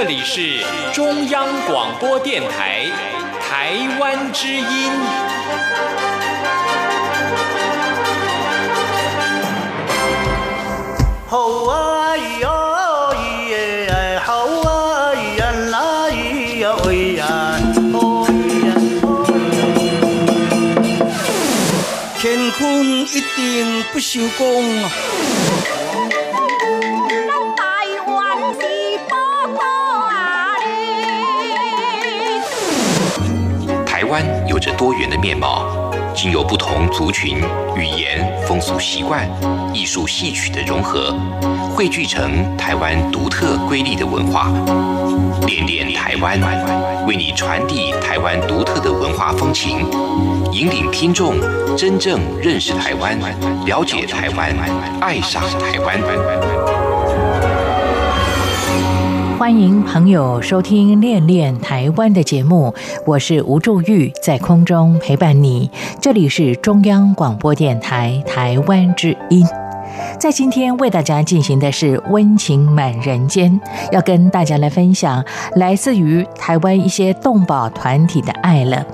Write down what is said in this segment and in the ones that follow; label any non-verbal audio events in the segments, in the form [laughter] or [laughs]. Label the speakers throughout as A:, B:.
A: 这里是中央广播电台台湾之音。
B: 好啊咿呀咿耶，好啊咿呀啦咿呀喂呀，哦咿呀哦乾坤一定不朽功啊！
C: 有着多元的面貌，经由不同族群、语言、风俗习惯、艺术戏曲的融合，汇聚成台湾独特瑰丽的文化。恋恋台湾，为你传递台湾独特的文化风情，引领听众真正认识台湾，了解台湾，爱上台湾。
D: 欢迎朋友收听《恋恋台湾》的节目，我是吴祝玉，在空中陪伴你。这里是中央广播电台台湾之音。在今天为大家进行的是温情满人间，要跟大家来分享来自于台湾一些动保团体的爱了。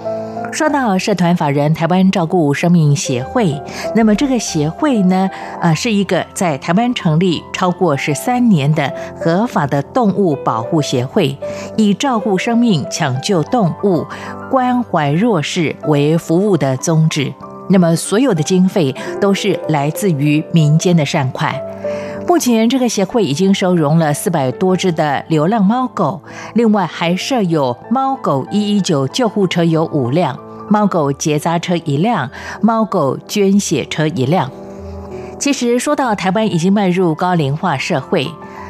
D: 说到社团法人台湾照顾生命协会，那么这个协会呢，呃，是一个在台湾成立超过十三年的合法的动物保护协会，以照顾生命、抢救动物、关怀弱势为服务的宗旨。那么所有的经费都是来自于民间的善款。目前，这个协会已经收容了四百多只的流浪猫狗，另外还设有猫狗一一九救护车有五辆，猫狗结扎车一辆，猫狗捐血车一辆。其实说到台湾已经迈入高龄化社会，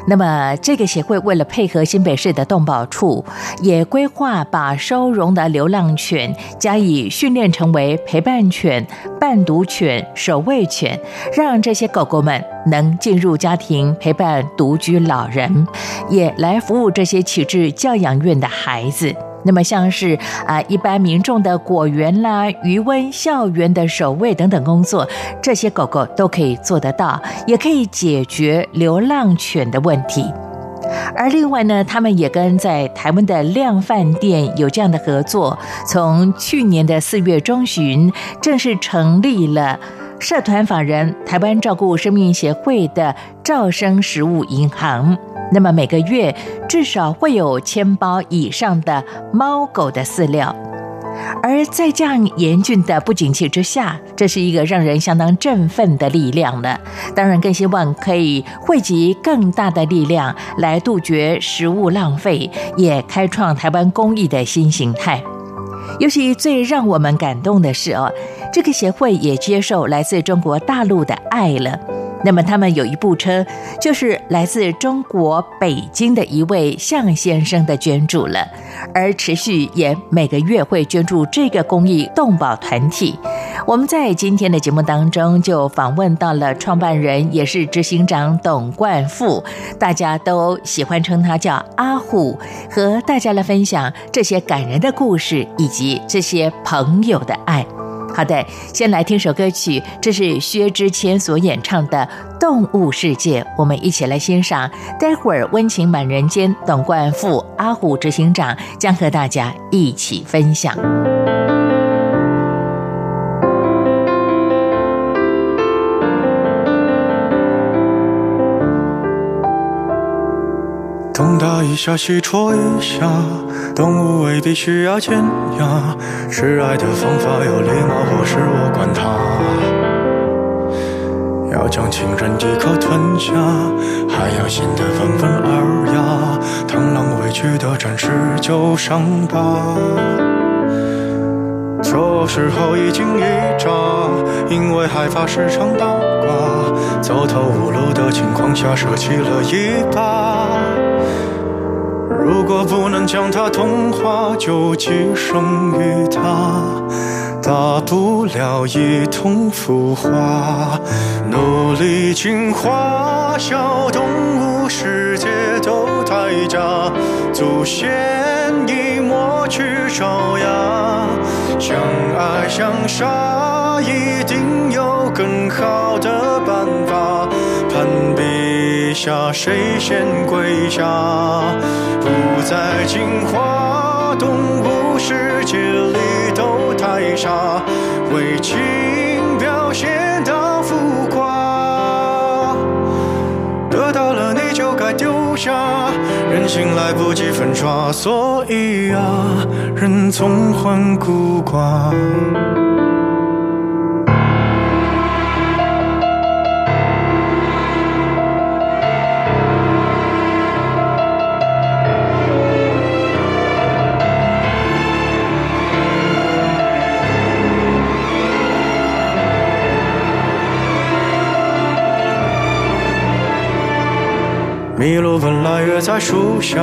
D: 那么这个协会为了配合新北市的动保处，也规划把收容的流浪犬加以训练成为陪伴犬、伴读犬、守卫犬，让这些狗狗们能进入家庭陪伴独居老人，也来服务这些启智教养院的孩子。那么像是啊、一般民众的果园啦、渔温、校园的守卫等等工作，这些狗狗都可以做得到，也可以解决流浪犬的问题。而另外呢，他们也跟在台湾的量饭店有这样的合作，从去年的四月中旬正式成立了社团法人台湾照顾生命协会的照生食物银行。那么每个月至少会有千包以上的猫狗的饲料。而在这样严峻的不景气之下，这是一个让人相当振奋的力量了。当然，更希望可以汇集更大的力量来杜绝食物浪费，也开创台湾公益的新形态。尤其最让我们感动的是哦，这个协会也接受来自中国大陆的爱了。那么他们有一部车，就是来自中国北京的一位向先生的捐助了，而持续也每个月会捐助这个公益动保团体。我们在今天的节目当中就访问到了创办人，也是执行长董冠富，大家都喜欢称他叫阿虎，和大家来分享这些感人的故事以及这些朋友的爱。好的，先来听首歌曲，这是薛之谦所演唱的《动物世界》，我们一起来欣赏。待会儿温情满人间，董冠富、阿虎执行长将和大家一起分享。
E: 东打一下，西戳一下，动物未必需要尖牙，示爱的方法有礼貌或是我管它。要将情人一口吞下，还要显得温文尔雅，螳螂委屈的展示旧伤疤。这时候一惊一乍，因为害怕时常倒挂，走投无路的情况下舍弃了一把。如果不能将它同化，就寄生于它，大不了一同腐化，努力进化，小动物世界都代价，祖先已抹去爪牙，相爱相杀，一定有更好的办法，攀比下，谁先跪下？不在进化动物世界里斗太傻，为情表现到浮夸。得到了你就该丢下，人心来不及粉刷，所以啊，人总患孤寡。麋鹿本来约在树下，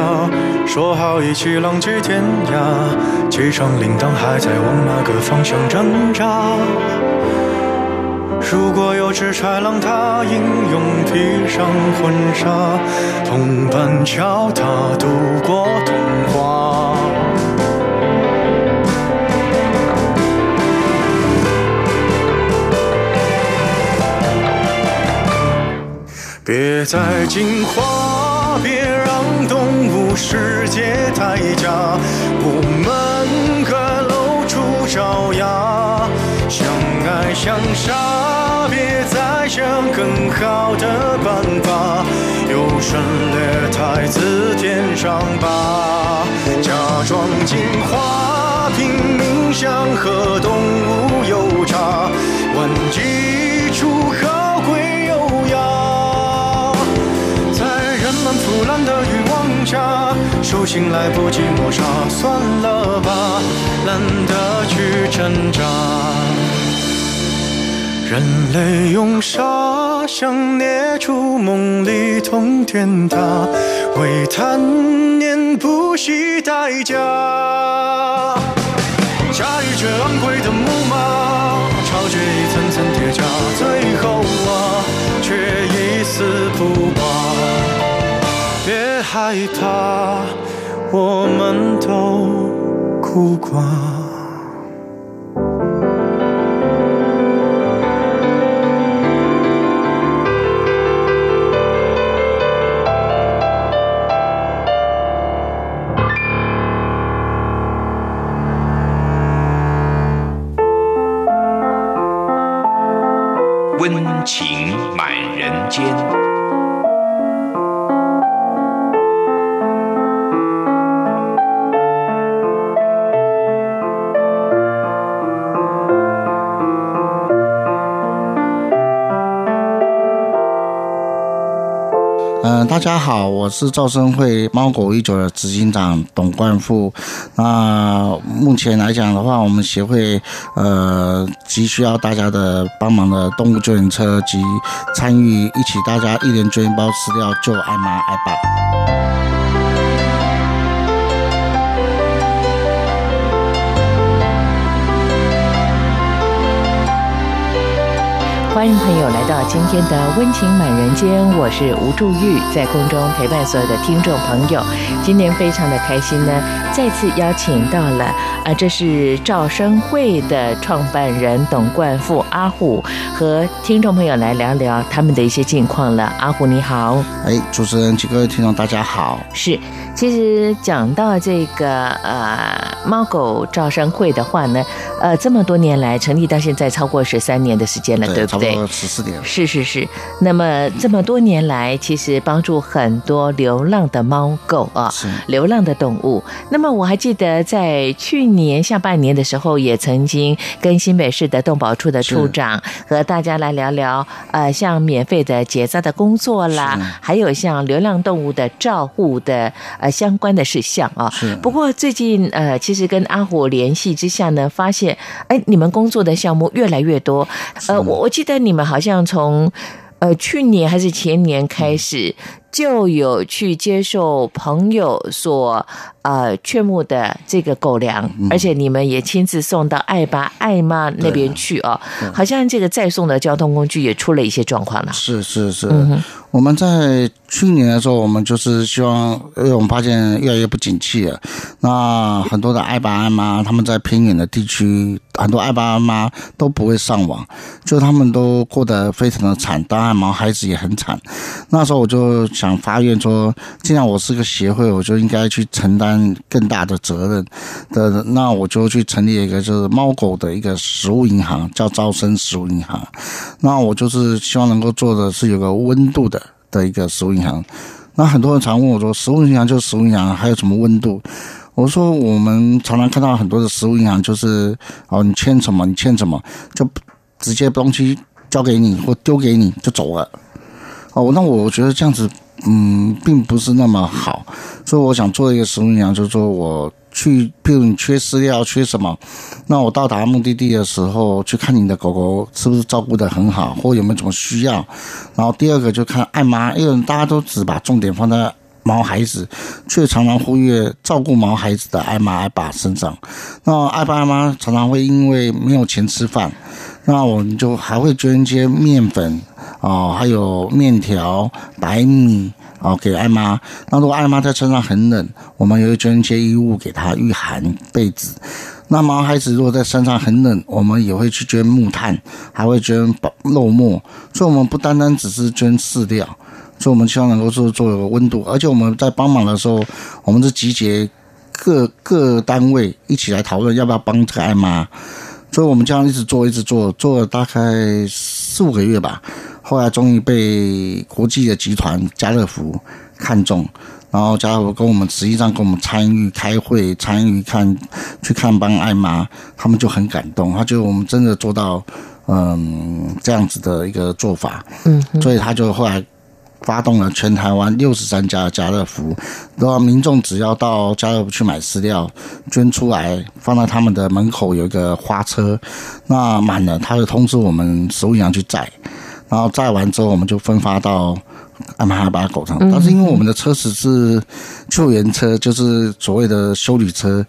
E: 说好一起浪迹天涯。机场铃铛还在往那个方向挣扎。如果有只豺狼，它英勇披上婚纱，同伴教它度过童话。别再进化，世界太假，我们各露出爪牙，相爱相杀，别再想更好的办法，优胜劣汰自天上拔，假装进化，拼命想和动物有差，万一出下，手心来不及抹杀，算了吧，懒得去挣扎。人类用沙想捏出梦里通天塔，为贪念不惜代价。驾驭着昂贵的木马，超越一层层铁甲，最后啊，却一丝不挂。害怕，我们都
C: 哭
F: 过。大家好，我是赵生会猫狗一族的执行长董冠富。那目前来讲的话，我们协会呃急需要大家的帮忙的动物救援车及参与一起，大家一人捐一包饲料救爱妈爱爸。
D: 欢迎朋友来到今天的温情满人间，我是吴祝玉，在空中陪伴所有的听众朋友。今天非常的开心呢，再次邀请到了啊，这是赵生会的创办人董冠富阿虎，和听众朋友来聊聊他们的一些近况了。阿虎你好，
F: 哎，主持人及各位听众大家好。
D: 是，其实讲到这个呃猫狗赵生会的话呢，呃，这么多年来成立到现在超过十三年的时间了，对不对？
F: 差不多十四年。
D: 是是是，那么这么多年来，其实帮助很多流浪的猫狗啊，流浪的动物。那么我还记得在去年下半年的时候，也曾经跟新北市的动保处的处长和大家来聊聊，呃，像免费的结扎的工作啦，还有像流浪动物的照护的呃相关的事项啊。
F: 是
D: 不过最近呃，其实跟阿虎联系之下呢，发现哎，你们工作的项目越来越多。呃，我我记得但你们好像从呃去年还是前年开始，就有去接受朋友所呃劝募的这个狗粮，而且你们也亲自送到爱爸爱妈那边去哦。好像这个再送的交通工具也出了一些状况了。
F: 是是是，
D: 嗯
F: 我们在去年的时候，我们就是希望，因为我们发现越来越不景气了，那很多的爱爸爱妈他们在偏远的地区，很多爱爸爱妈都不会上网，就他们都过得非常的惨，当然毛孩子也很惨。那时候我就想发愿说，既然我是个协会，我就应该去承担更大的责任的，那我就去成立一个就是猫狗的一个食物银行，叫招生食物银行。那我就是希望能够做的是有个温度的的一个食物银行。那很多人常问我说，食物银行就是食物银行，还有什么温度？我说我们常常看到很多的食物银行，就是哦，你欠什么，你欠什么，就直接东西交给你或丢给你就走了。哦，那我觉得这样子，嗯，并不是那么好，所以我想做一个食物银行，就是说我去，譬如你缺饲料，缺什么，那我到达目的地的时候，去看你的狗狗是不是照顾得很好，或有没有什么需要。然后第二个就看爱妈，因为大家都只把重点放在毛孩子，却常常忽略照顾毛孩子的爱妈爱爸身上。那爱爸爱妈常常会因为没有钱吃饭，那我们就还会捐一些面粉哦，还有面条、白米哦给爱妈。那如果爱妈在身上很冷，我们也会捐一些衣物给她御寒被子。那毛孩子如果在山上很冷，我们也会去捐木炭，还会捐肉末。所以，我们不单单只是捐饲料，所以我们希望能够做做有个温度。而且我们在帮忙的时候，我们是集结各各单位一起来讨论要不要帮这个爱妈。所以我们这样一直做，一直做，做了大概四五个月吧。后来终于被国际的集团家乐福看中，然后家乐福跟我们实际上跟我们参与开会，参与看去看帮艾妈，他们就很感动，他觉得我们真的做到嗯这样子的一个做法，
D: 嗯，
F: 所以他就后来发动了全台湾六十三家的家乐福，然后民众只要到家乐福去买饲料，捐出来放在他们的门口有一个花车，那满了他会通知我们食物银行去载，然后载完之后我们就分发到安排巴狗上，但是因为我们的车子是救援车，就是所谓的修理车。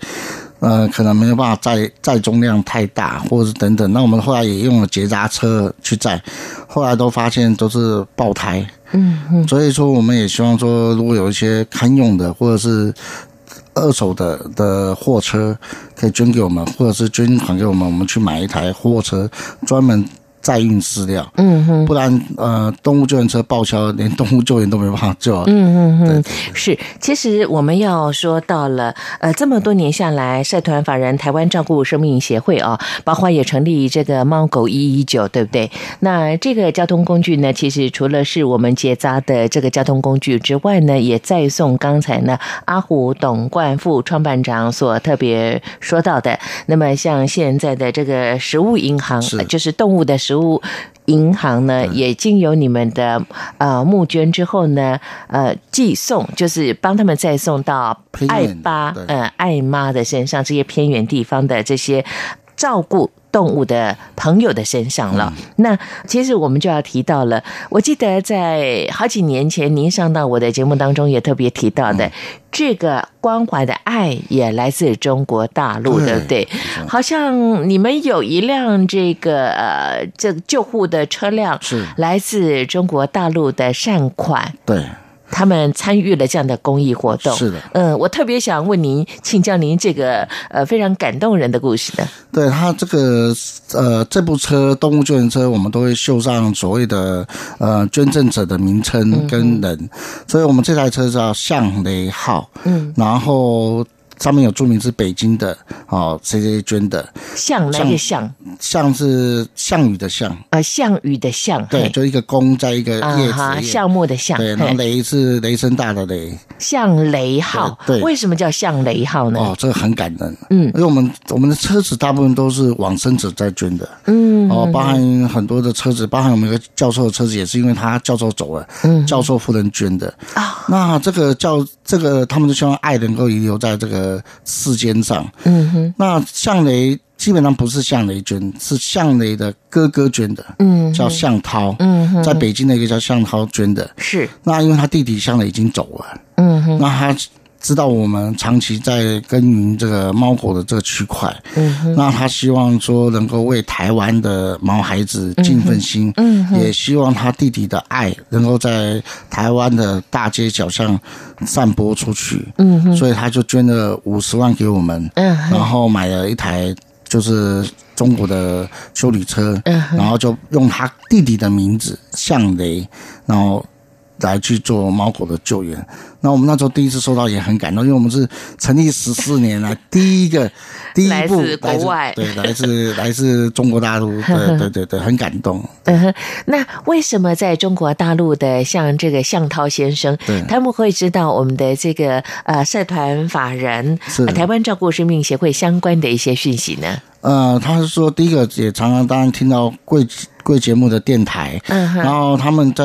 F: 呃，可能没有办法载载重量太大，或者是等等。那我们后来也用了结扎车去载，后来都发现都是爆胎。
D: 嗯嗯，
F: 所以说，我们也希望说，如果有一些堪用的，或者是二手的的货车，可以捐给我们，或者是捐款给我们，我们去买一台货车，专门载运饲料。
D: 嗯哼，
F: 不然呃，动物救援车报销，连动物救援都没办法救。
D: 嗯嗯嗯，是。其实我们要说到了，呃，这么多年下来，社团法人台湾照顾生命协会啊，包括也成立这个猫狗一一九，对不对？那这个交通工具呢，其实除了是我们结扎的这个交通工具之外呢，也再送刚才呢阿虎董冠富创办长所特别说到的，那么像现在的这个食物银行，就是动物的食物。银行呢，也经由你们的呃募捐之后呢，呃寄送，就是帮他们再送到
F: 偏
D: 爱爸呃爱妈的身上，这些偏远地方的这些照顾。动物的朋友的身上了。那其实我们就要提到了，我记得在好几年前，您上到我的节目当中也特别提到的，这个关怀的爱也来自中国大陆，
F: 对
D: 对？不对？好像你们有一辆这个呃这个救护的车辆
F: 是。
D: 来自中国大陆的善款，
F: 对，
D: 他们参与了这样的公益活动。
F: 是的，
D: 嗯，我特别想问您，请教您这个呃非常感动人的故事呢。
F: 对他这个呃这部车动物救援车，我们都会绣上所谓的呃捐赠者的名称跟人，所以我们这台车叫向雷号，
D: 嗯，
F: 然后上面有注明是北京的哦，谁谁捐的，
D: 项哪个项？
F: 项是项羽的项，
D: 呃，项羽的项，
F: 对，就一个弓在一个
D: 啊
F: 叶子
D: 项目的项，
F: 对，然后雷是雷声大的雷，
D: 项雷号。
F: 对对。
D: 为什么叫项雷号呢？
F: 哦，这个很感人，
D: 嗯。
F: 因为我们我们的车子大部分都是往生者在捐的，
D: 嗯，
F: 哦，包含很多的车子，包含我们一个教授的车子，也是因为他教授走了，
D: 嗯。
F: 教授夫人捐的。
D: 啊。
F: 那这个教这这个他们就希望爱能够遗留在这个世间上。
D: 嗯哼，
F: 那向雷基本上不是向雷捐，是向雷的哥哥捐的，
D: 嗯，
F: 叫向涛，
D: 嗯哼，
F: 在北京的一个叫向涛捐的。
D: 是，
F: 那因为他弟弟向雷已经走了，
D: 嗯哼，
F: 那他知道我们长期在耕耘这个猫狗的这个区块，
D: 嗯，
F: 那他希望说能够为台湾的毛孩子尽份心，
D: 嗯，
F: 也希望他弟弟的爱能够在台湾的大街小巷散播出去，
D: 嗯，
F: 所以他就捐了五十万给我们，
D: 嗯
F: 然
D: 哼，
F: 后买了一台就是中国的修理车，
D: 嗯
F: 然后就用他弟弟的名字向雷，然后来去做猫狗的救援。那我们那时候第一次收到也很感动，因为我们是成立十四年了 [laughs] 第一个第一步
D: 来自国外。
F: 对，来自来自中国大陆，[laughs] 对对对对，很感动。
D: 嗯哼，那为什么在中国大陆的像这个向涛先生
F: 对，
D: 他们会知道我们的这个呃社团法人
F: 是。
D: 呃台湾照顾生命协会相关的一些讯息呢？
F: 呃，他是说第一个也常常当然听到贵贵节目的电台，
D: 嗯哼，
F: 然后他们在，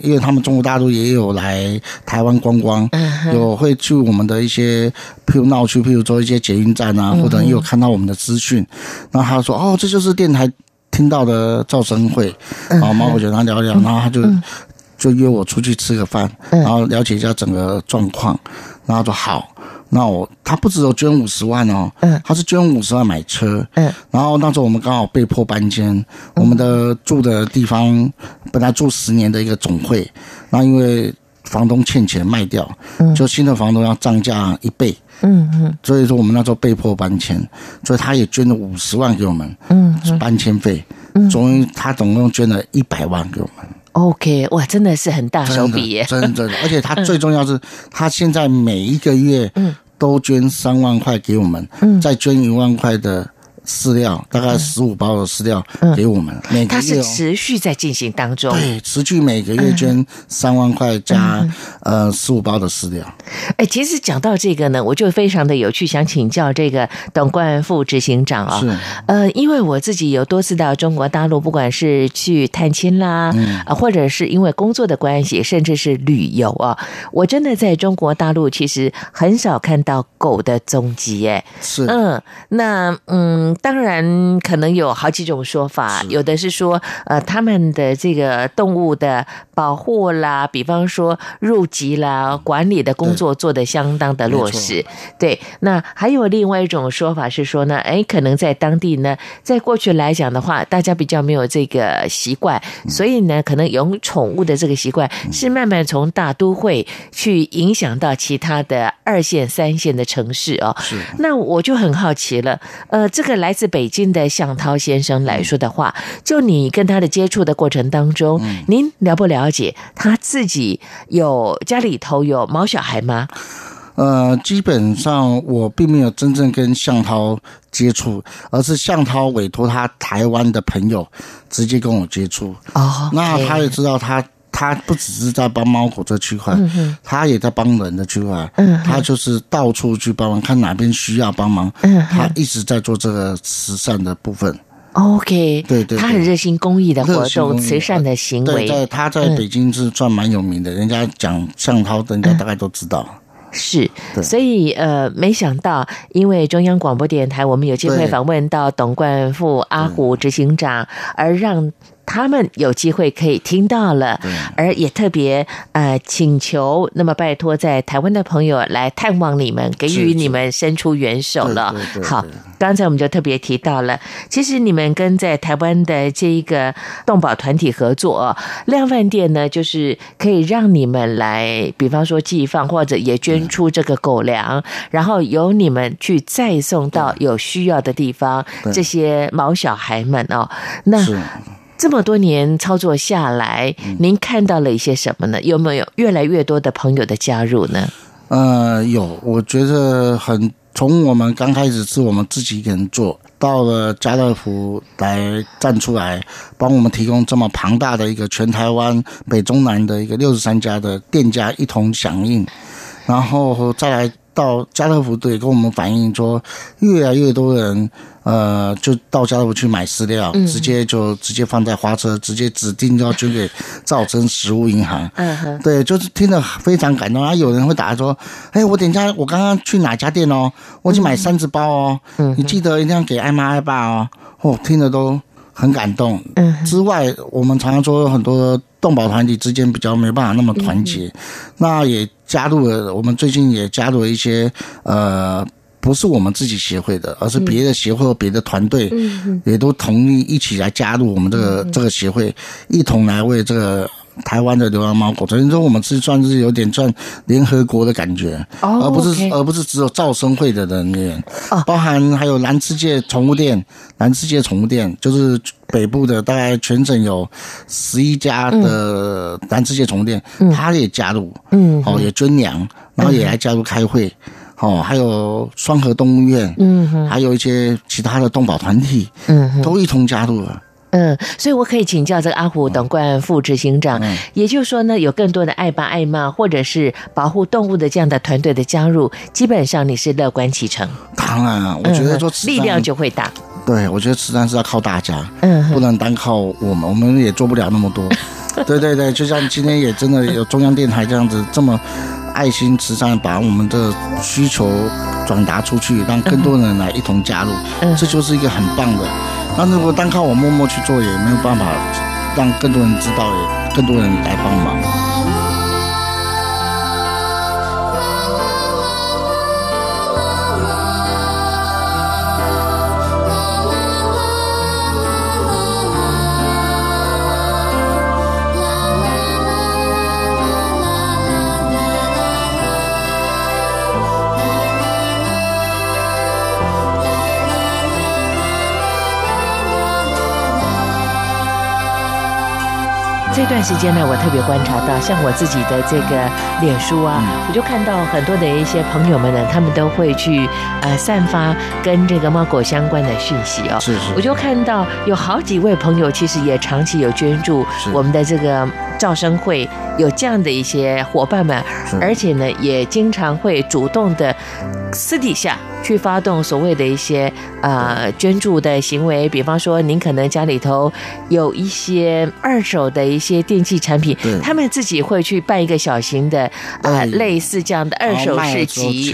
F: 因为他们中国大陆也有来台湾观光，
D: 嗯，
F: 有会去我们的一些，譬如闹区，譬如说一些捷运站啊，
D: 嗯
F: 或者也有看到我们的资讯，然后他说，哦，这就是电台听到的噪声会，
D: 嗯
F: 然后猫狗就跟他聊聊，然后他就就约我出去吃个饭，
D: 嗯。
F: 然后了解一下整个状况，然后说好。那我他不只有捐五十万哦，
D: 嗯。
F: 他是捐五十万买车，
D: 嗯，
F: 然后那时候我们刚好被迫搬迁，我们的住的地方本来住十年的一个总会，然后因为房东欠钱卖掉，就新的房东要涨价一倍，
D: 嗯嗯。
F: 所以说我们那时候被迫搬迁，所以他也捐了五十万给我们
D: 嗯
F: 搬迁费，总于他总共捐了一百万给我们。
D: ，OK，哇，真的是很大手笔耶，
F: 真的，真的，[laughs] 而且他最重要是，他现在每一个月
D: 嗯。
F: 都捐三万块给我们，
D: 嗯。
F: 再捐一万块的饲料，大概十五包的饲料给我们，每个
D: 它是。持续在进行当中。
F: 对，持续每个月捐三万块加呃十五包的饲料。
D: 哎，其实讲到这个呢，我就非常的有趣，想请教这个董冠副执行长啊、
F: 是。
D: 呃，因为我自己有多次到中国大陆，不管是去探亲啦，
F: 嗯。
D: 啊，或者是因为工作的关系，甚至是旅游啊，我真的在中国大陆其实很少看到狗的踪迹，哎，
F: 是，
D: 嗯，那嗯，当然可能有好几种说法，有的是说，呃，他们的这个动物的保护啦，比方说入籍啦、管理的工作做得相当的落实。对，那还有另外一种说法是说呢，哎，可能在当地呢，在过去来讲的话，大家比较没有这个习惯，所以呢，可能养宠物的这个习惯是慢慢从大都会去影响到其他的二线、三线的城市哦。
F: 是
D: 那我就很好奇了，呃，这个来自北京的向涛先生来说的话，就你跟他的接触的过程当中，您了不了解他自己有家里头有毛小孩吗？
F: 呃，基本上我并没有真正跟向涛接触，而是向涛委托他台湾的朋友直接跟我接触。
D: 哦，
F: 那他也知道他。他不只是在帮猫狗这区块，他也在帮人的区块，
D: 嗯
F: 他就是到处去帮忙，看哪边需要帮忙，
D: 嗯
F: 他一直在做这个慈善的部分。
D: OK，
F: 对对对。
D: 他很热心公益的活动、慈善的行
F: 对，
D: 为，
F: 在他在北京是算蛮有名的，人家讲向涛，人家大概都知道。
D: 是，所以呃，没想到，因为中央广播电台，我们有机会访问到董冠富阿虎执行长，而让他们有机会可以听到了，而也特别呃请求，那么拜托在台湾的朋友来探望你们，给予你们伸出援手了。
F: 对对。对
D: 好，刚才我们就特别提到了，其实你们跟在台湾的这一个动保团体合作哦，量贩店呢，就是可以让你们来，比方说寄放或者也捐出这个狗粮，然后由你们去再送到有需要的地方，这些毛小孩们哦，那
F: 是，
D: 这么多年操作下来，您看到了一些什么呢？有没有越来越多的朋友的加入呢？
F: 呃，有，我觉得很。从我们刚开始是我们自己一个人做，到了家乐福来站出来，帮我们提供这么庞大的一个全台湾北中南的一个六十三家的店家一同响应，然后再来到家乐福对跟我们反映说，越来越多人呃就到家乐福去买饲料，
D: 嗯
F: 直接就直接放在花车，直接指定要捐给造成食物银行。
D: 嗯哼，
F: 对，就是听得非常感动。啊，有人会打来说：“哎，我等一下，我刚刚去哪家店哦，我去买三只包哦，
D: 嗯
F: 你记得一定要给爱妈爱爸哦。”哦，听得都很感动。
D: 嗯
F: 之外，我们常常说很多动保团体之间比较没办法那么团结，
D: 嗯
F: 那也加入了。我们最近也加入了一些呃。不是我们自己协会的，而是别的协会或别的团队，
D: 嗯
F: 也都同意一起来加入我们这个、这个协会，一同来为这个台湾的流浪猫狗。等于说，我们是算是有点赚联合国的感觉，
D: 哦
F: 而不是而不是只有噪声会的人员，
D: 哦
F: 包含还有蓝世界宠物店，蓝世界宠物店就是北部的，大概全省有十一家的蓝世界宠物店，他也加入，
D: 嗯
F: 哦，也捐粮，然后也来加入开会。哦，还有双河动物院，
D: 嗯哼，
F: 还有一些其他的动保团体，
D: 嗯哼。
F: 都一同加入了。
D: 嗯，所以我可以请教这个阿虎董冠副执行长，
F: 嗯
D: 也就是说呢，有更多的爱爸爱妈或者是保护动物的这样的团队的加入，基本上你是乐观其成。
F: 当然了，我觉得说
D: 力量就会大。
F: 对，我觉得慈善是要靠大家，
D: 嗯哼
F: 不能单靠我们，我们也做不了那么多。[laughs] 对对对，就像今天也真的有中央电台这样子这么爱心慈善，把我们的需求转达出去，让更多人来一同加入，
D: 嗯
F: 这就是一个很棒的。那如果单靠我默默去做，也没有办法让更多人知道，也更多人来帮忙。
D: 段时间呢，我特别观察到，像我自己的这个脸书啊，
F: 嗯。
D: 我就看到很多的一些朋友们呢，他们都会去呃散发跟这个猫狗相关的讯息哦。
F: 是是。
D: 我就看到有好几位朋友，其实也长期有捐助我们的这个噪声会，有这样的一些伙伴们，而且呢，也经常会主动的私底下去发动所谓的一些呃捐助的行为，比方说您可能家里头有一些二手的一些电器产品，他们自己会去办一个小型的呃类似这样的二手市集。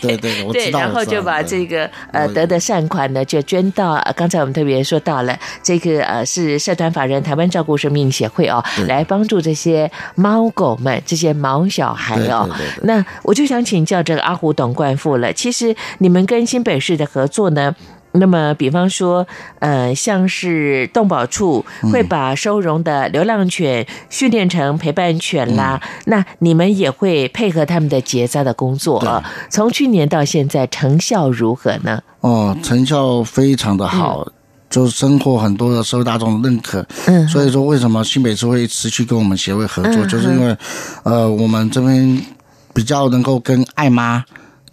F: 对 [laughs] 对，
D: 对，然后就把这个呃得的善款呢，就捐到呃刚才我们特别说到了这个呃是社团法人台湾照顾生命协会哦，来帮助这些猫狗们这些毛小孩哦。那我就想请教这个阿虎董冠富了，其实你们跟新北市的合作呢？那么，比方说，呃，像是动保处
F: 嗯
D: 会把收容的流浪犬训练成陪伴犬啦，
F: 嗯
D: 那你们也会配合他们的结扎的工作啊。从去年到现在，成效如何呢？
F: 哦，成效非常的好。就是收获很多的社会大众的认可，
D: 嗯
F: 所以说为什么新北市会持续跟我们协会合作，
D: 嗯
F: 就是因为，呃，我们这边比较能够跟爱妈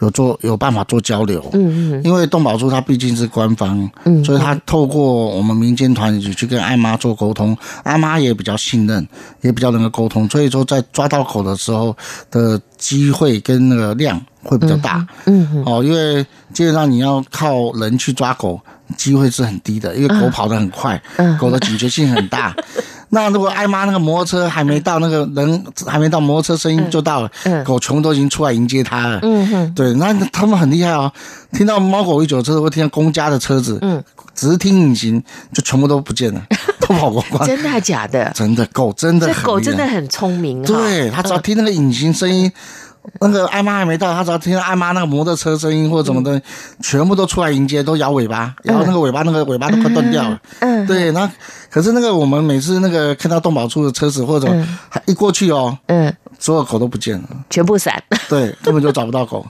F: 有做有办法做交流，
D: 嗯嗯
F: 因为动保处它毕竟是官方，
D: 嗯
F: 所以它透过我们民间团体去跟艾妈做沟通，艾妈也比较信任，也比较能够沟通，所以说在抓到口的时候的机会跟那个量会比较大。
D: 嗯嗯
F: 哦，因为基本上你要靠人去抓狗，机会是很低的，因为狗跑得很快，
D: 嗯
F: 狗的警觉性很大。[laughs] 那如果艾妈那个摩托车还没到，那个人还没到，摩托车声音就到了，
D: 嗯
F: 狗全部都已经出来迎接它了。
D: 嗯哼
F: 对，那他们很厉害哦，听到猫狗一九车，会听到公家的车子，
D: 嗯，
F: 只是听引擎就全部都不见了，[laughs] 都跑光光。
D: 真的还假的？
F: 真的，狗真的
D: 狗真的很聪明哈。
F: 对它只要听那个引擎声音，那个艾妈还没到，他只要听到艾妈那个摩托车声音或者什么的，全部都出来迎接，都摇尾巴，摇那个尾巴，那个尾巴都快断掉了。
D: 嗯，
F: 对，那可是那个我们每次那个看到动保处的车子或者
D: 嗯
F: 还一过去哦，
D: 嗯，
F: 所有狗都不见了，
D: 全部散。
F: 对，[laughs] 根本就找不到狗。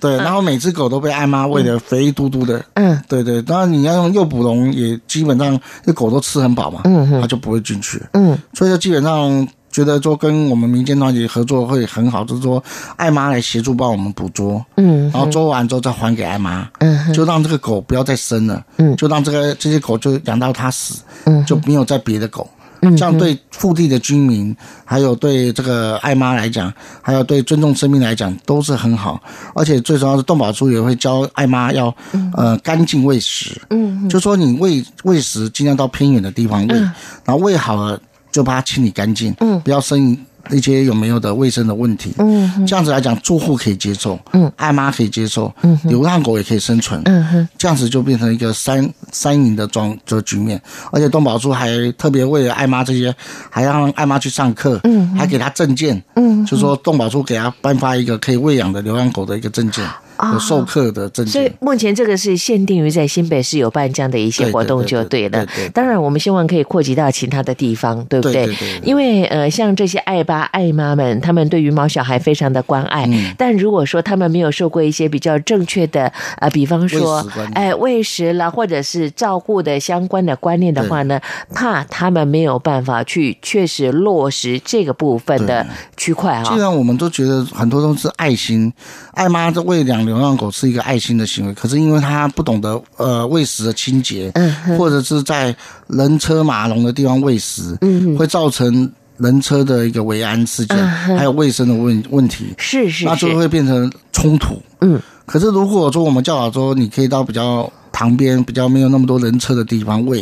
F: 对，然后每只狗都被艾妈喂得肥嘟嘟的。
D: 嗯
F: 对对，当然你要用诱捕笼，也基本上那狗都吃很饱嘛，它就不会进去。
D: 嗯
F: 所以就基本上觉得说跟我们民间团体合作会很好，就是说艾妈来协助帮我们捕捉，
D: 嗯
F: 然后捉完之后再还给艾妈，
D: 嗯
F: 就让这个狗不要再生了，
D: 嗯。
F: 就让这个这些狗就养到它死，
D: 嗯。
F: 就没有再别的狗。这样对腹地的居民，还有对这个爱妈来讲，还有对尊重生命来讲，都是很好。而且最重要是，动保处也会教爱妈要呃干净喂食，嗯，就说你喂喂食尽量到偏远的地方喂，然后喂好了就把它清理干净，嗯，不要生一些有没有的卫生的问题，嗯，这样子来讲，住户可以接受，嗯，爱妈可以接受，嗯，流浪狗也可以生存，嗯哼，这样子就变成一个三三赢的状这个局面，而且动保处还特别为了爱妈这些，还让爱妈去上课，嗯，还给他证件，嗯，就说动保处给他颁发一个可以喂养的流浪狗的一个证件。有授课的证
D: 所以目前这个是限定于在新北市有办这样的一些活动就对了。当然，我们希望可以扩及到其他的地方，对不对？因为呃，像这些爱爸爱妈们，他们对于毛小孩非常的关爱。但如果说他们没有受过一些比较正确的呃，比方说哎喂食了，或者是照顾的相关的观念的话呢，怕他们没有办法去确实落实这个部分的区块啊。
F: 既然我们都觉得很多都是爱心，爱妈的喂两。流浪狗是一个爱心的行为，可是因为它不懂得呃喂食的清洁，或者是在人车马龙的地方喂食，会造成人车的一个维安事件，还有卫生的问问题。
D: 是是，
F: 那就会变成冲突。嗯，可是如果说我们教导说，你可以到比较。旁边比较没有那么多人车的地方喂，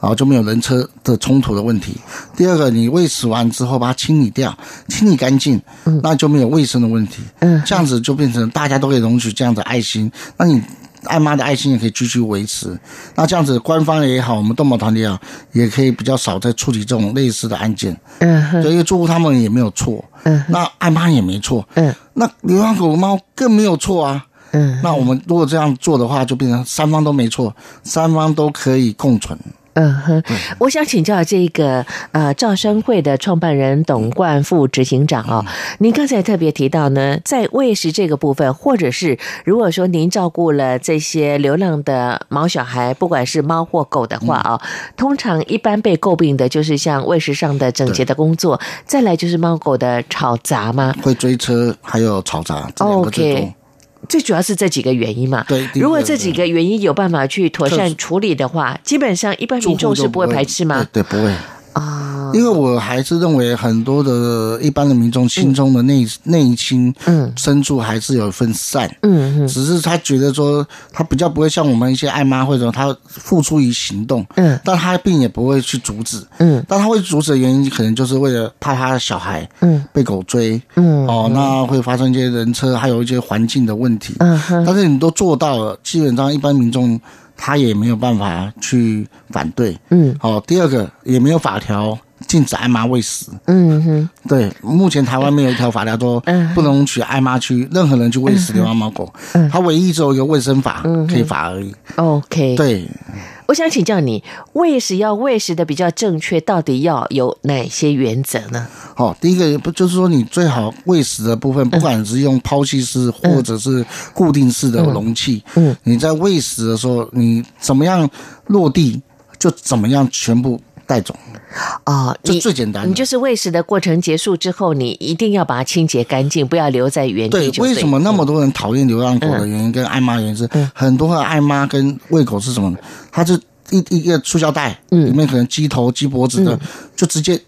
F: 然后就没有人车的冲突的问题。第二个，你喂食完之后把它清理掉，清理干净，那就没有卫生的问题。嗯，这样子就变成大家都可以容许这样的爱心，那你爱妈的爱心也可以继续维持。那这样子，官方也好，我们动保团体也好，也可以比较少在处理这种类似的案件。嗯，所以住户他们也没有错。嗯，那爱妈也没错。嗯，那流浪狗猫更没有错啊。嗯，那我们如果这样做的话，就变成三方都没错，三方都可以共存。
D: 嗯哼，我想请教这个呃，赵生会的创办人董冠副执行长哦，您刚才特别提到呢，在喂食这个部分，或者是如果说您照顾了这些流浪的毛小孩，不管是猫或狗的话啊，通常一般被诟病的就是像喂食上的整洁的工作，再来就是猫狗的吵杂吗？
F: 会追车，还有吵杂，这两个最
D: 主要是这几个原因嘛。
F: 对，
D: 如果这几个原因有办法去妥善处理的话，基本上一般民众是不会排斥吗？
F: 对，不会。啊，因为我还是认为很多的一般的民众心中的内内心嗯深处还是有一份善，嗯嗯，只是他觉得说他比较不会像我们一些爱妈或者他付出于行动，嗯，但他并也不会去阻止，嗯，但他会阻止的原因可能就是为了怕他的小孩，嗯，被狗追，嗯，哦，那会发生一些人车还有一些环境的问题，嗯哼，但是你都做到了，基本上一般民众。他也没有办法去反对，嗯，好，第二个也没有法条禁止爱妈喂食，嗯哼，对，目前台湾没有一条法条说不能取爱妈去任何人去喂食流浪猫狗，嗯，它唯一只有一个卫生法可以罚而已
D: ，OK，
F: 对。
D: 我想请教你，喂食要喂食的比较正确，到底要有哪些原则呢？
F: 好，第一个不就是说，你最好喂食的部分，不管是用抛弃式或者是固定式的容器，嗯，你在喂食的时候，你怎么样落地就怎么样全部带走。哦，这最简单。
D: 你就是喂食的过程结束之后，你一定要把它清洁干净，不要留在原
F: 地。对，为什么那么多人讨厌流浪狗的原因，跟爱妈原因是很多的爱妈跟喂狗是什么？它是一一个塑胶袋，里面可能鸡头、鸡脖子的，就直接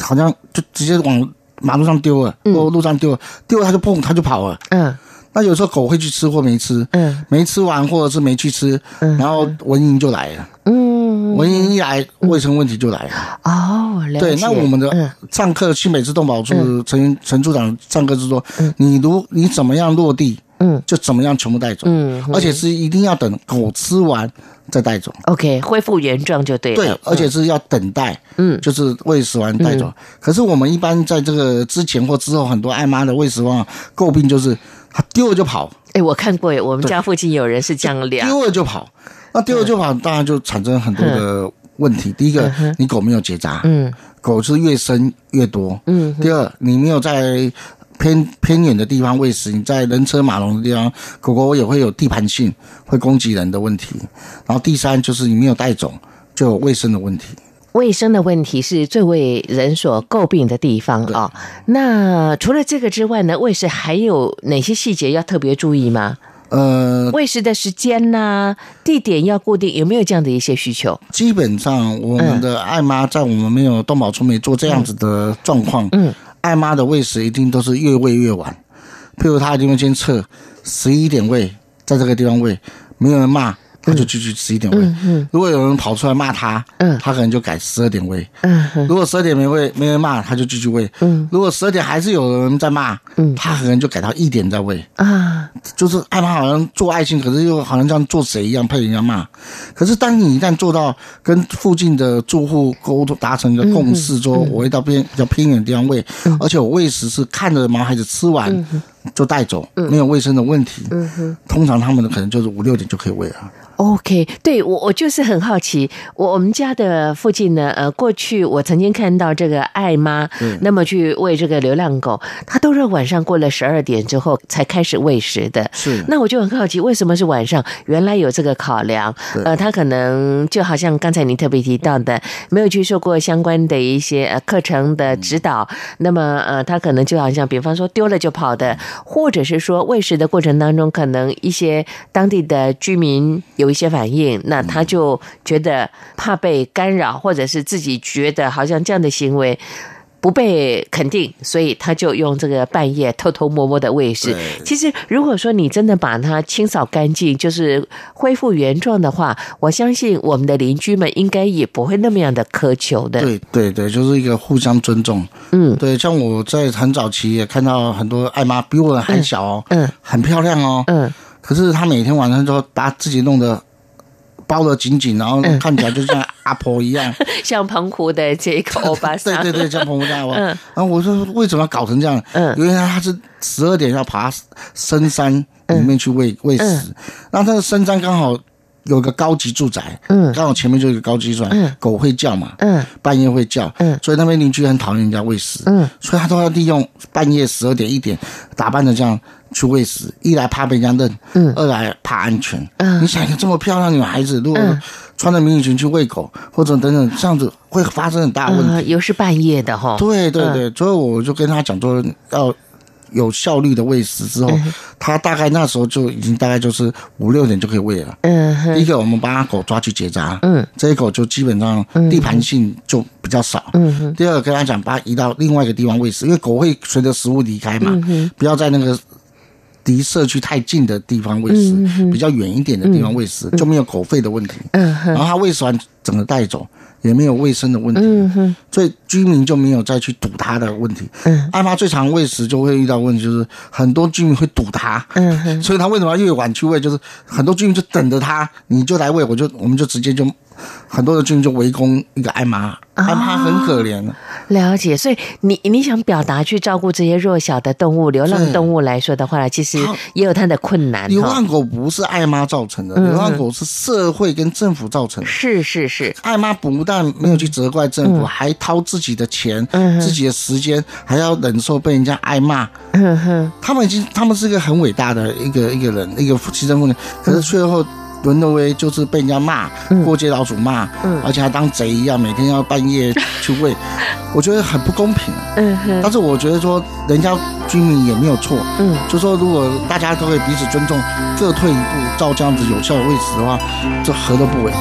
F: 好像就直接往马路上丢了，或路上丢了，丢了它就砰，它就跑了。嗯，那有时候狗会去吃或没吃，嗯，没吃完或者是没去吃，然后蚊蝇就来了。嗯，蚊蝇一来，卫生问题就来了。哦，对，那我们的上课新北市动保处陈陈处长上课是说，你如你怎么样落地，嗯，就怎么样全部带走，嗯，而且是一定要等狗吃完再带走。
D: OK，恢复原状就对了。
F: 对，而且是要等待，嗯，就是喂食完带走。可是我们一般在这个之前或之后，很多爱妈的喂食方诟病就是他丢了就跑。
D: 哎，我看过，我们家附近有人是这样聊，
F: 丢了就跑。那第二就跑，当然就产生很多的问题。第一个，你狗没有结扎，嗯，狗是越生越多，嗯。第二，你没有在偏偏远的地方喂食，你在人车马龙的地方，狗狗也会有地盘性，会攻击人的问题。然后第三，就是你没有带种，就有卫生的问题。
D: 卫生的问题是最为人所诟病的地方啊。那除了这个之外呢，喂食还有哪些细节要特别注意吗？
F: 呃，
D: 喂食的时间呐、地点要固定，有没有这样的一些需求？
F: 基本上我们的爱妈在我们没有动保处没做这样子的状况，
D: 嗯，
F: 爱妈的喂食一定都是越喂越晚。譬如他一定会先测十一点喂，在这个地方喂，没有人骂，他就继续十一点喂。
D: 嗯
F: 如果有人跑出来骂他，
D: 嗯
F: 他可能就改十二点喂。
D: 嗯
F: 如果十二点没喂，没人骂，他就继续喂。
D: 嗯
F: 如果十二点还是有人在骂，
D: 嗯
F: 他可能就改到一点再喂。
D: 啊，
F: 就是爱妈好像做爱心，可是又好像像做贼一样被人家骂。可是当你一旦做到跟附近的住户沟通达成一个共识，说我会到偏比较偏远的地方喂，而且我喂食是看着毛孩子吃完就带走，没有卫生的问题。通常他们的可能就是五六点就可以喂了。
D: OK，对我我就是很好奇，我我们家的附近呢，呃，过去我曾经看到这个爱妈，那么去喂这个流浪狗，它都是晚上过了十二点之后才开始喂食的。
F: 是
D: 那我就很好奇，为什么是晚上？原来有这个考量，呃，他可能就好像刚才您特别提到的，没有去受过相关的一些呃课程的指导，那么呃，他可能就好像比方说丢了就跑的，或者是说喂食的过程当中，可能一些当地的居民有一些反应，那他就觉得怕被干扰，或者是自己觉得好像这样的行为。不被肯定，所以他就用这个半夜偷偷摸摸的喂食。其实，如果说你真的把它清扫干净，就是恢复原状的话，我相信我们的邻居们应该也不会那么样的苛求的。
F: 对对对，就是一个互相尊重。
D: 嗯
F: 对，像我在很早期也看到很多爱妈比我还小哦，
D: 嗯
F: 很漂亮哦，
D: 嗯
F: 可是她每天晚上都把自己弄得包的紧紧，然后
D: 嗯
F: 看起来就像阿婆一样。[laughs]
D: 像澎湖的这个欧巴桑，
F: 对对对，像澎湖大王。
D: 嗯
F: 然后我说为什么要搞成这样？
D: 嗯
F: 原来他是十二点要爬深山里面去喂、喂食，然后那个深山刚好有个高级住宅，
D: 嗯。
F: 刚好前面就有一个高级住宅，
D: 嗯。
F: 狗会叫嘛，
D: 嗯。
F: 半夜会叫，
D: 嗯。
F: 所以那边邻居很讨厌人家喂食，
D: 嗯。
F: 所以他都要利用半夜十二点一点打扮的这样去喂食，一来怕被人家认，
D: 嗯。
F: 二来怕安全。
D: 嗯。
F: 你想一个这么漂亮的女孩子，如果
D: 嗯。
F: 穿着迷你裙去喂狗，或者等等这样子，会发生很大的问题。
D: 呃，又是半夜的哈。
F: 对对对，所以我就跟他讲说要有效率的喂食之后，它大概那时候就已经大概就是五六点就可以喂了。
D: 嗯哼。
F: 第一个，我们把狗抓去结扎，
D: 嗯，
F: 这一狗就基本上地盘性就比较少。
D: 嗯哼。
F: 第二个，跟他讲把它移到另外一个地方喂食，因为狗会随着食物离开嘛，
D: 嗯
F: 不要在那个离社区太近的地方喂食，比较远一点的地方喂食，就没有狗吠的问题。
D: 嗯
F: 然后它喂食完整个带走，也没有卫生的问题。
D: 嗯
F: 所以居民就没有再去堵它的问题。
D: 嗯，
F: 艾妈最常喂食就会遇到问题，就是很多居民会堵它。
D: 嗯
F: 所以他为什么要越晚去喂？就是很多居民就等着他，你就来喂，我就我们就直接就很多的军就围攻一个艾妈，艾妈很可怜。
D: 了解，所以你你想表达去照顾这些弱小的动物、流浪动物来说的话，其实也有它的困难
F: 流浪。狗不是艾妈造成的，
D: 嗯
F: 流浪狗是社会跟政府造成的。
D: 是是是，
F: 艾妈不但没有去责怪政府，还掏自己的钱、
D: 嗯
F: 自己的时间，还要忍受被人家挨骂。
D: 嗯哼，
F: 他们已经，他们是一个很伟大的一个一个人，一个牺牲妇女，可是最后沦落为就是被人家骂，过街老鼠骂，
D: 嗯
F: 而且还当贼一样，每天要半夜去喂，[laughs] 我觉得很不公平。
D: 嗯哼，
F: 但是我觉得说，人家居民也没有错，
D: 嗯
F: 就说如果大家都可以彼此尊重，各退一步，照这样子有效的喂食的话，这何乐不为？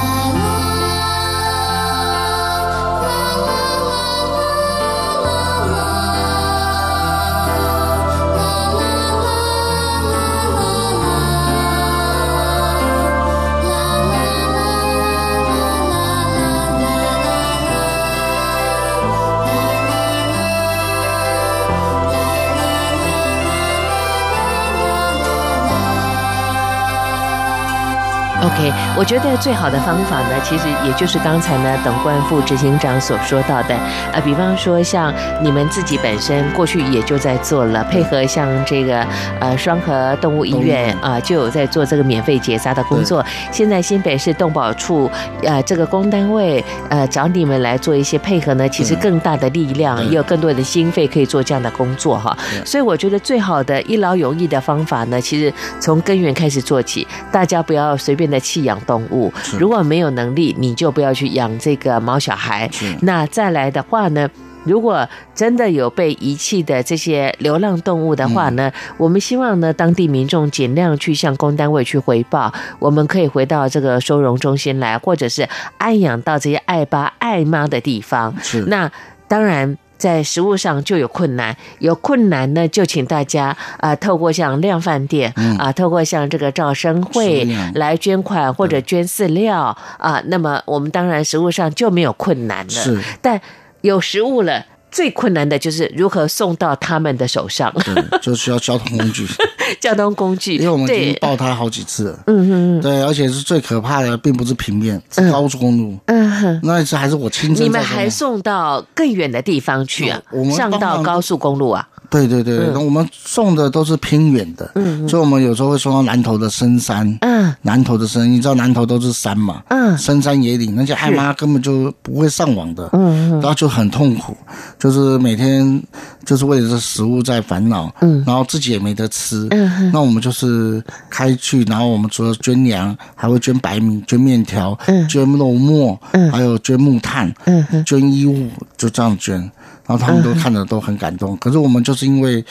D: OK，我觉得最好的方法呢，其实也就是刚才呢董冠副执行长所说到的，呃，比方说像你们自己本身过去也就在做了，配合像这个呃双河动物医院啊、就有在做这个免费结扎的工作。现在新北市动保处呃这个公单位呃找你们来做一些配合呢，其实更大的力量，也有更多的经费可以做这样的工作哈。所以我觉得最好的一劳永逸的方法呢，其实从根源开始做起，大家不要随便的弃养动物。如果没有能力，你就不要去养这个毛小孩。那再来的话呢？如果真的有被遗弃的这些流浪动物的话呢，我们希望呢当地民众尽量去向公单位去回报，我们可以回到这个收容中心来，或者是安养到这些爱爸爱妈的地方。
F: 是
D: 那当然。在食物上就有困难，有困难呢，就请大家啊、呃透过像量饭店啊、透过像这个招生会来捐款或者捐饲料啊、那么我们当然食物上就没有困难了。
F: 是。
D: 但有食物了，最困难的就是如何送到他们的手上，
F: 对，[laughs] 就需要交通工具，[laughs]
D: 交通工具。
F: 因为我们已经
D: 对，
F: 爆胎好几次了。
D: 嗯嗯
F: 对，而且是最可怕的，并不是平面，是高速公路。
D: 嗯哼。
F: 那一次还是我亲自
D: 你们还送到更远的地方去啊
F: 我？们
D: 上到高速公路啊？
F: 对对对，那我们送的都是偏远的，
D: 嗯
F: 所以我们有时候会送到南头的深山，
D: 嗯。
F: 南头的深，你知道南头都是山嘛，
D: 嗯。
F: 深山野岭，那些爱妈根本就不会上网的，
D: 嗯
F: 然后就很痛苦，就是每天就是为了这食物在烦恼，
D: 嗯。
F: 然后自己也没得吃，
D: 嗯
F: 那我们就是开去，然后我们除了捐粮，还会捐白米、捐面条、
D: 嗯。
F: 捐肉末，还有捐木炭，
D: 嗯。
F: 捐衣物，就这样捐。然后他们都看着都很感动。可是我们就是因为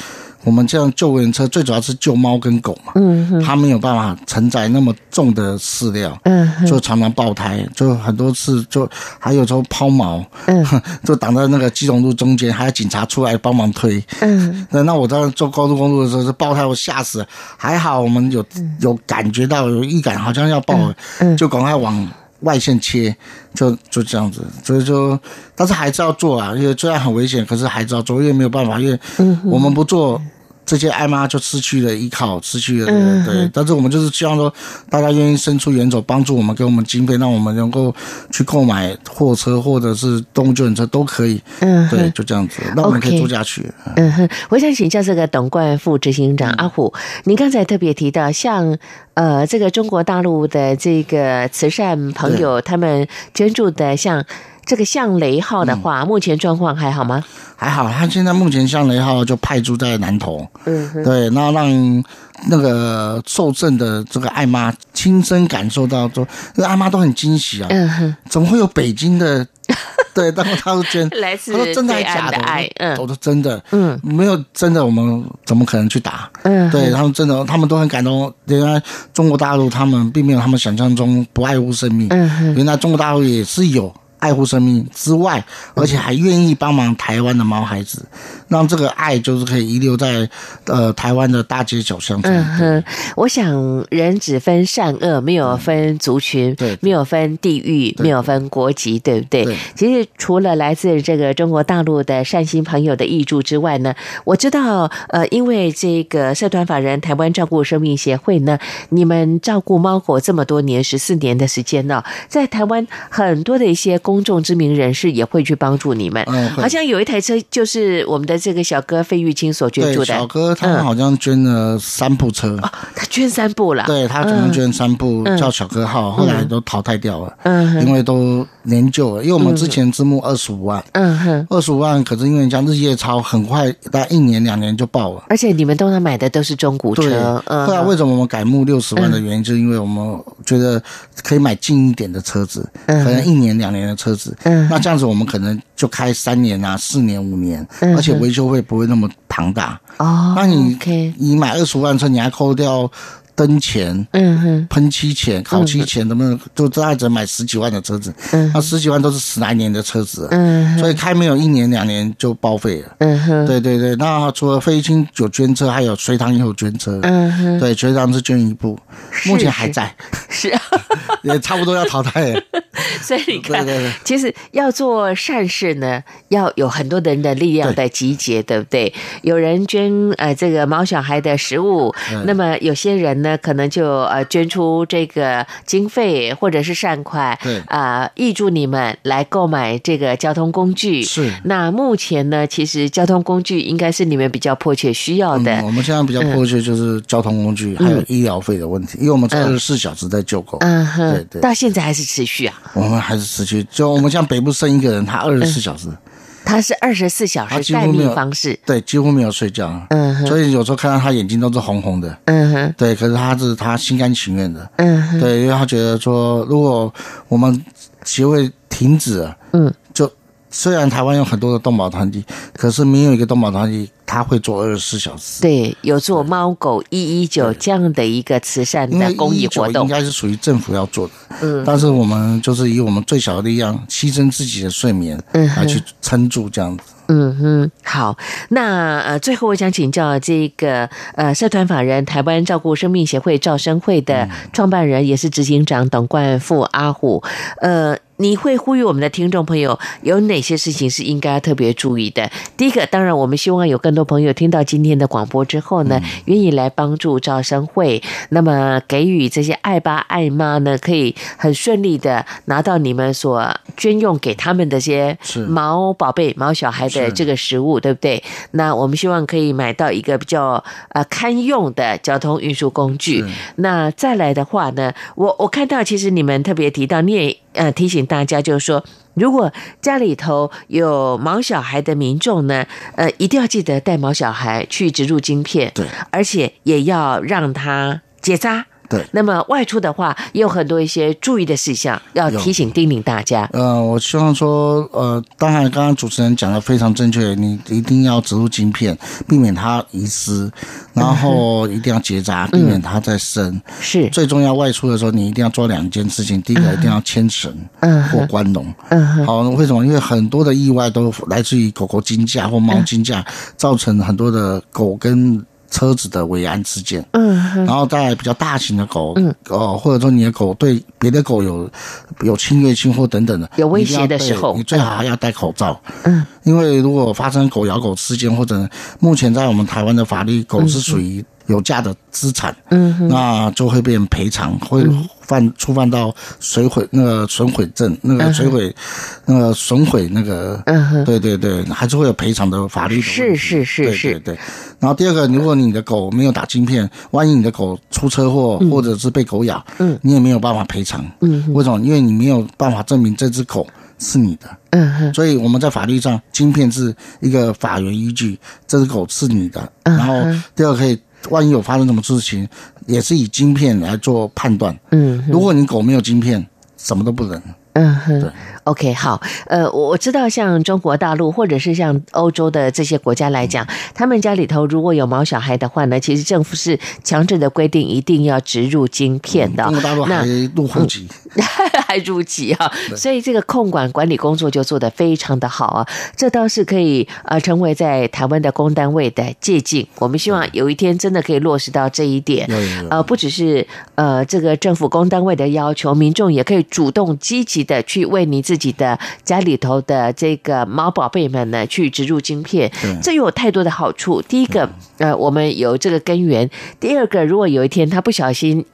F: 我们这样救援车，最主要是救猫跟狗嘛，
D: 嗯
F: 它没有办法承载那么重的饲料，
D: 嗯
F: 就常常爆胎，就很多次就还有时候抛锚，
D: 嗯。[laughs]
F: 就挡在那个基隆路中间，还有警察出来帮忙推。
D: 嗯。
F: 对，那我当时坐高速公路的时候是爆胎，我吓死了。还好我们有有感觉到有预感，好像要爆了，
D: 嗯。
F: 就赶快往外线切，就就这样子。所以就，但是还是要做啊，因为虽然很危险，可是还是要做，因为没有办法，因为我们不做。这些爱妈就失去了依靠，失去了、
D: 嗯
F: 对，但是我们就是希望说，大家愿意伸出援手，帮助我们，给我们经费，让我们能够去购买货车或者是动物救援车都可以，
D: 嗯
F: 对，就这样子，那我们可以做下去。
D: 嗯哼，我想请教这个董冠副执行长阿虎，您刚才特别提到，像呃这个中国大陆的这个慈善朋友，他们捐助的像这个向雷号的话，目前状况还好吗？
F: 还好，他现在目前向雷号就派驻在南投，
D: 嗯哼，
F: 对，那让那个受赠的这个艾妈亲身感受到说，那艾妈都很惊喜啊，
D: 嗯哼，
F: 怎么会有北京的？[laughs] 对，然后他会捐，
D: 来自
F: 他说真的还
D: 对岸
F: 假的？
D: 嗯。
F: 我说真的，
D: 嗯。
F: 没有真的，我们怎么可能去打？
D: 嗯，
F: 对他们真的，他们都很感动。原来中国大陆他们并没有他们想象中不爱护生命，
D: 嗯哼，
F: 原来中国大陆也是有爱护生命之外，而且还愿意帮忙台湾的毛孩子，让这个爱就是可以遗留在呃台湾的大街小巷。
D: 嗯哼，我想人只分善恶，没有分族群，
F: 对
D: 没有分地域，没有分国籍，对不对？
F: 对
D: 其实除了来自这个中国大陆的善心朋友的益助之外呢，我知道，呃，因为这个社团法人台湾照顾生命协会呢，你们照顾猫狗这么多年，十四年的时间呢、在台湾很多的一些公众知名人士也会去帮助你们。
F: 嗯
D: 好像有一台车就是我们的这个小哥费玉清所捐，助的，
F: 小哥他们
D: 嗯
F: 好像捐了三部车，
D: 他捐三部了，
F: 对他总共捐三部，
D: 嗯。
F: 叫小哥号，后来都淘汰掉了，
D: 嗯。
F: 因为都年旧了。因为我们之前支募二十五万，
D: 嗯哼，
F: 二十五万，可是因为像日夜超，很快大概一年两年就爆了。
D: 而且你们都能买的都是中古，车，嗯，
F: 后来为什么我们改募六十万的原因，就是因为我们觉得可以买近一点的车子，
D: 嗯。
F: 可能一年两年的车子，
D: 嗯
F: 那这样子我们可能就开三年啊、四年、五年，
D: 嗯
F: 而且维修费不会那么庞大。
D: 哦，
F: 那你
D: OK，
F: 你买二十万车，你还扣掉灯钱。
D: 嗯哼，
F: 喷漆钱、烤漆钱，能不能就大概只能买十几万的车子？
D: 嗯
F: 那十几万都是十来年的车子，
D: 嗯
F: 所以开没有一年两年就报废了。
D: 嗯哼，
F: 对对对，那除了飞青有捐车，还有隋唐也有捐车。
D: 嗯哼，
F: 对，隋唐是捐一部，目前还在，
D: 是啊，[laughs]
F: 也差不多要淘汰了。[laughs]
D: 所以你看
F: 对对对，
D: 其实要做善事呢，要有很多的人的力量在集结，对不对？有人捐呃这个毛小孩的食物，
F: 嗯。
D: 那么有些人呢，可能就呃捐出这个经费或者是善款，
F: 对。
D: 啊，挹注你们来购买这个交通工具。
F: 是。
D: 那目前呢，其实交通工具应该是你们比较迫切需要的。
F: 嗯，我们现在比较迫切就是交通工具、还有医疗费的问题，因为我们是二十四小时在救狗，
D: 嗯哼，
F: 对对。
D: 到现在还是持续啊，
F: 我们还是持续。就我们像北部生一个人，他二十四小时，
D: 他是二十四小时待命方式。
F: 对，几乎没有睡觉。
D: 嗯哼，
F: 所以有时候看到他眼睛都是红红的，
D: 嗯哼，
F: 对，可是他是他心甘情愿的，
D: 嗯哼，
F: 对，因为他觉得说，如果我们协会停止了，
D: 嗯，
F: 就虽然台湾有很多的动保团体，可是没有一个动保团体他会做二十四小时。
D: 对，有做猫狗一一九这样的一个慈善的公益活动
F: 应，该是属于政府要做的，
D: 嗯
F: 但是我们就是以我们最小的力量，牺牲自己的睡眠
D: 嗯哼
F: 来去撑住这样子。
D: 嗯哼，好，那呃，最后我想请教这个呃，社团法人台湾照顾生命协会赵生会的创办人，也是执行长董冠富阿虎，呃。你会呼吁我们的听众朋友有哪些事情是应该要特别注意的？第一个，当然我们希望有更多朋友听到今天的广播之后呢，愿意来帮助招生会，那么给予这些爱爸爱妈呢，可以很顺利的拿到你们所捐用给他们的这些毛宝贝、毛小孩的这个食物，对不对？那我们希望可以买到一个比较呃堪用的交通运输工具。那再来的话呢，我我看到其实你们特别提到，你也呃提醒大家，就是说。如果家里头有毛小孩的民众呢，呃，一定要记得带毛小孩去植入晶片，
F: 对，
D: 而且也要让他结扎。
F: 对
D: 那么外出的话，也有很多一些注意的事项要提醒叮咛大家。
F: 呃，我希望说，呃，当然，刚刚主持人讲的非常正确，你一定要植入晶片，避免它遗失，然后一定要结扎，避免它再生。
D: 是，
F: 最重要，外出的时候你一定要做两件事情，第一个一定要牵绳
D: 嗯
F: 或关笼。
D: 嗯哼，
F: 好，为什么？因为很多的意外都来自于狗狗惊吓或猫惊架，造成很多的狗跟车子的尾安之间。
D: 嗯哼，
F: 然后在比较大型的狗，嗯，哦，或者说你的狗对别的狗有有侵略性或等等的
D: 有威胁的时候
F: 你最好还要戴口罩。
D: 嗯，
F: 因为如果发生狗咬狗事件，或者目前在我们台湾的法律，狗是属于有价的资产，
D: 嗯哼，
F: 那就会变赔偿，会犯触犯到损毁那个损毁证，那个损毁那个损毁那个，
D: 嗯哼，
F: 对对对，还是会有赔偿的法律。
D: 是是是
F: 对
D: 是
F: 对对。然后第二个，如果你的狗没有打晶片，万一你的狗出车祸或者是被狗咬，
D: 嗯，
F: 你也没有办法赔偿。
D: 嗯，
F: 为什么？因为你没有办法证明这只狗是你的。
D: 嗯哼，
F: 所以我们在法律上，晶片是一个法源依据，这只狗是你的。
D: 嗯
F: 然后第二可以，万一有发生什么事情，也是以晶片来做判断。
D: 嗯，
F: 如果你狗没有晶片，什么都不能。
D: 嗯哼
F: 对。
D: OK，好，呃，我我知道，像中国大陆或者是像欧洲的这些国家来讲，他们家里头如果有毛小孩的话呢，其实政府是强制的规定一定要植入晶片的
F: 中。国大陆
D: 那
F: 还入户籍，[laughs]
D: 还入籍啊，所以这个控管管理工作就做得非常的好啊，这倒是可以呃成为在台湾的公单位的借鉴。我们希望有一天真的可以落实到这一点。呃，不只是呃这个政府公单位的要求，民众也可以主动积极的去为你自己的家里头的这个猫宝贝们呢去植入晶片
F: 对，
D: 这有太多的好处。第一个，呃，我们有这个根源；第二个，如果有一天它不小心。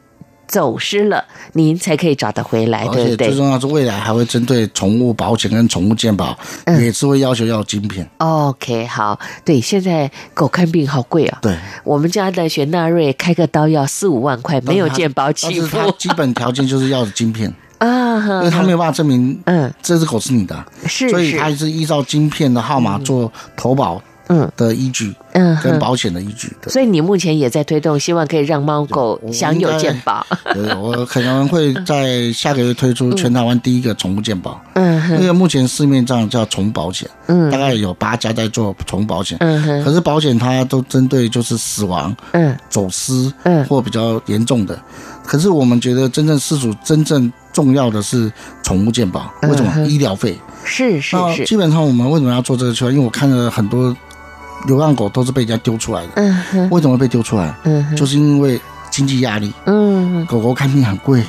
D: 走失了，您才可以找得回来，
F: 而
D: 对不对
F: 最重要是未来还会针对宠物保险跟宠物健保，
D: 嗯
F: 也是会要求要有晶片。
D: ？OK，好，对，现在狗看病好贵啊。
F: 对，
D: 我们家的雪纳瑞开个刀要四五万块，没有健保
F: 但
D: 起付
F: 基本条件就是要有晶片，
D: 啊，
F: 因为他没有办法证明
D: 嗯，
F: 这只狗是你的，
D: 是
F: 所以他
D: 是，
F: 是依照晶片的号码做投保
D: 嗯。
F: 的依据
D: 嗯。
F: 跟保险的依据。对。
D: 所以你目前也在推动，希望可以让猫狗享有健保。[laughs]
F: 对，我可能会在下个月推出全台湾第一个宠物健保，
D: 嗯
F: 因
D: 哼，
F: 为目前市面上叫宠物保险，
D: 嗯。
F: 大概有八家在做宠物保险，
D: 嗯哼，
F: 可是保险它都针对就是死亡、
D: 嗯。
F: 走失，
D: 嗯。
F: 或比较严重的。可是我们觉得真正失主真正重要的是宠物健保，为什么？
D: 嗯
F: 医疗费。
D: 是是是，
F: 基本上我们为什么要做这个计划？因为我看了很多流浪狗都是被人家丢出来的，为什么会被丢出来？就是因为经济压力，
D: 嗯
F: 狗狗看病很贵，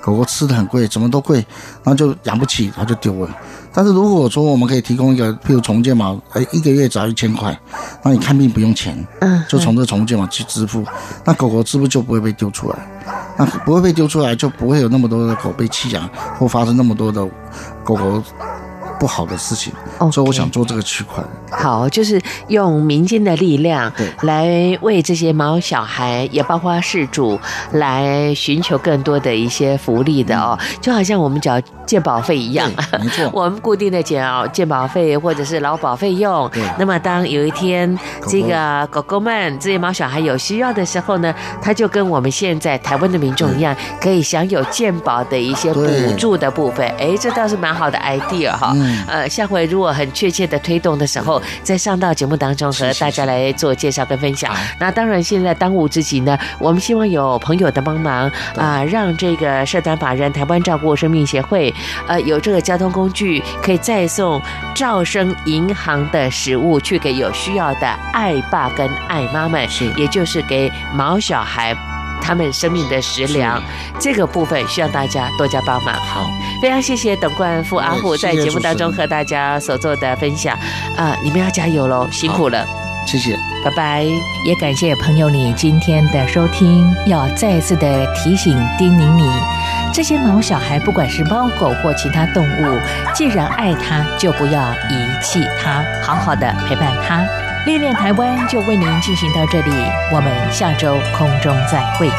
F: 狗狗吃的很贵，什么都贵，然后就养不起，它就丢了。但是如果说我们可以提供一个，譬如宠物健保，哎，一个月只要一千块，那你看病不用钱，
D: 嗯，
F: 就从这重建嘛去支付，那狗狗是不是就不会被丢出来？那不会被丢出来，就不会有那么多的狗被弃养，或发生那么多的狗狗不好的事情。所以我想做这个区块。
D: 好，就是用民间的力量来为这些毛小孩，也包括事主，来寻求更多的一些福利的哦，就好像我们缴健保费一样。
F: 没错。[laughs]
D: 我们固定的缴健保费或者是劳保费用
F: 对，
D: 那么当有一天
F: 狗
D: 这个狗狗们这些毛小孩有需要的时候呢，它就跟我们现在台湾的民众一样，可以享有健保的一些补助的部分。哎，这倒是蛮好的 idea 哈。
F: 嗯嗯
D: 呃，下回如果很确切的推动的时候，再上到节目当中和大家来做介绍跟分享。那当然，现在当务之急呢，我们希望有朋友的帮忙啊、让这个社团法人台湾照顾生命协会，呃，有这个交通工具可以再送兆生银行的食物去给有需要的爱爸跟爱妈们，
F: 是
D: 也就是给毛小孩。他们生命的食粮，这个部分需要大家多加帮忙。
F: 好，
D: 非常谢谢董冠富阿虎在节目当中和大家所做的分享啊、你们要加油喽，辛苦了，
F: 谢谢。
D: 拜拜。
G: 也感谢朋友你今天的收听，要再次的提醒叮咛你，这些毛小孩不管是猫狗或其他动物，既然爱它，就不要遗弃它，好好的陪伴它。历练台湾就为您进行到这里，我们下周空中再会。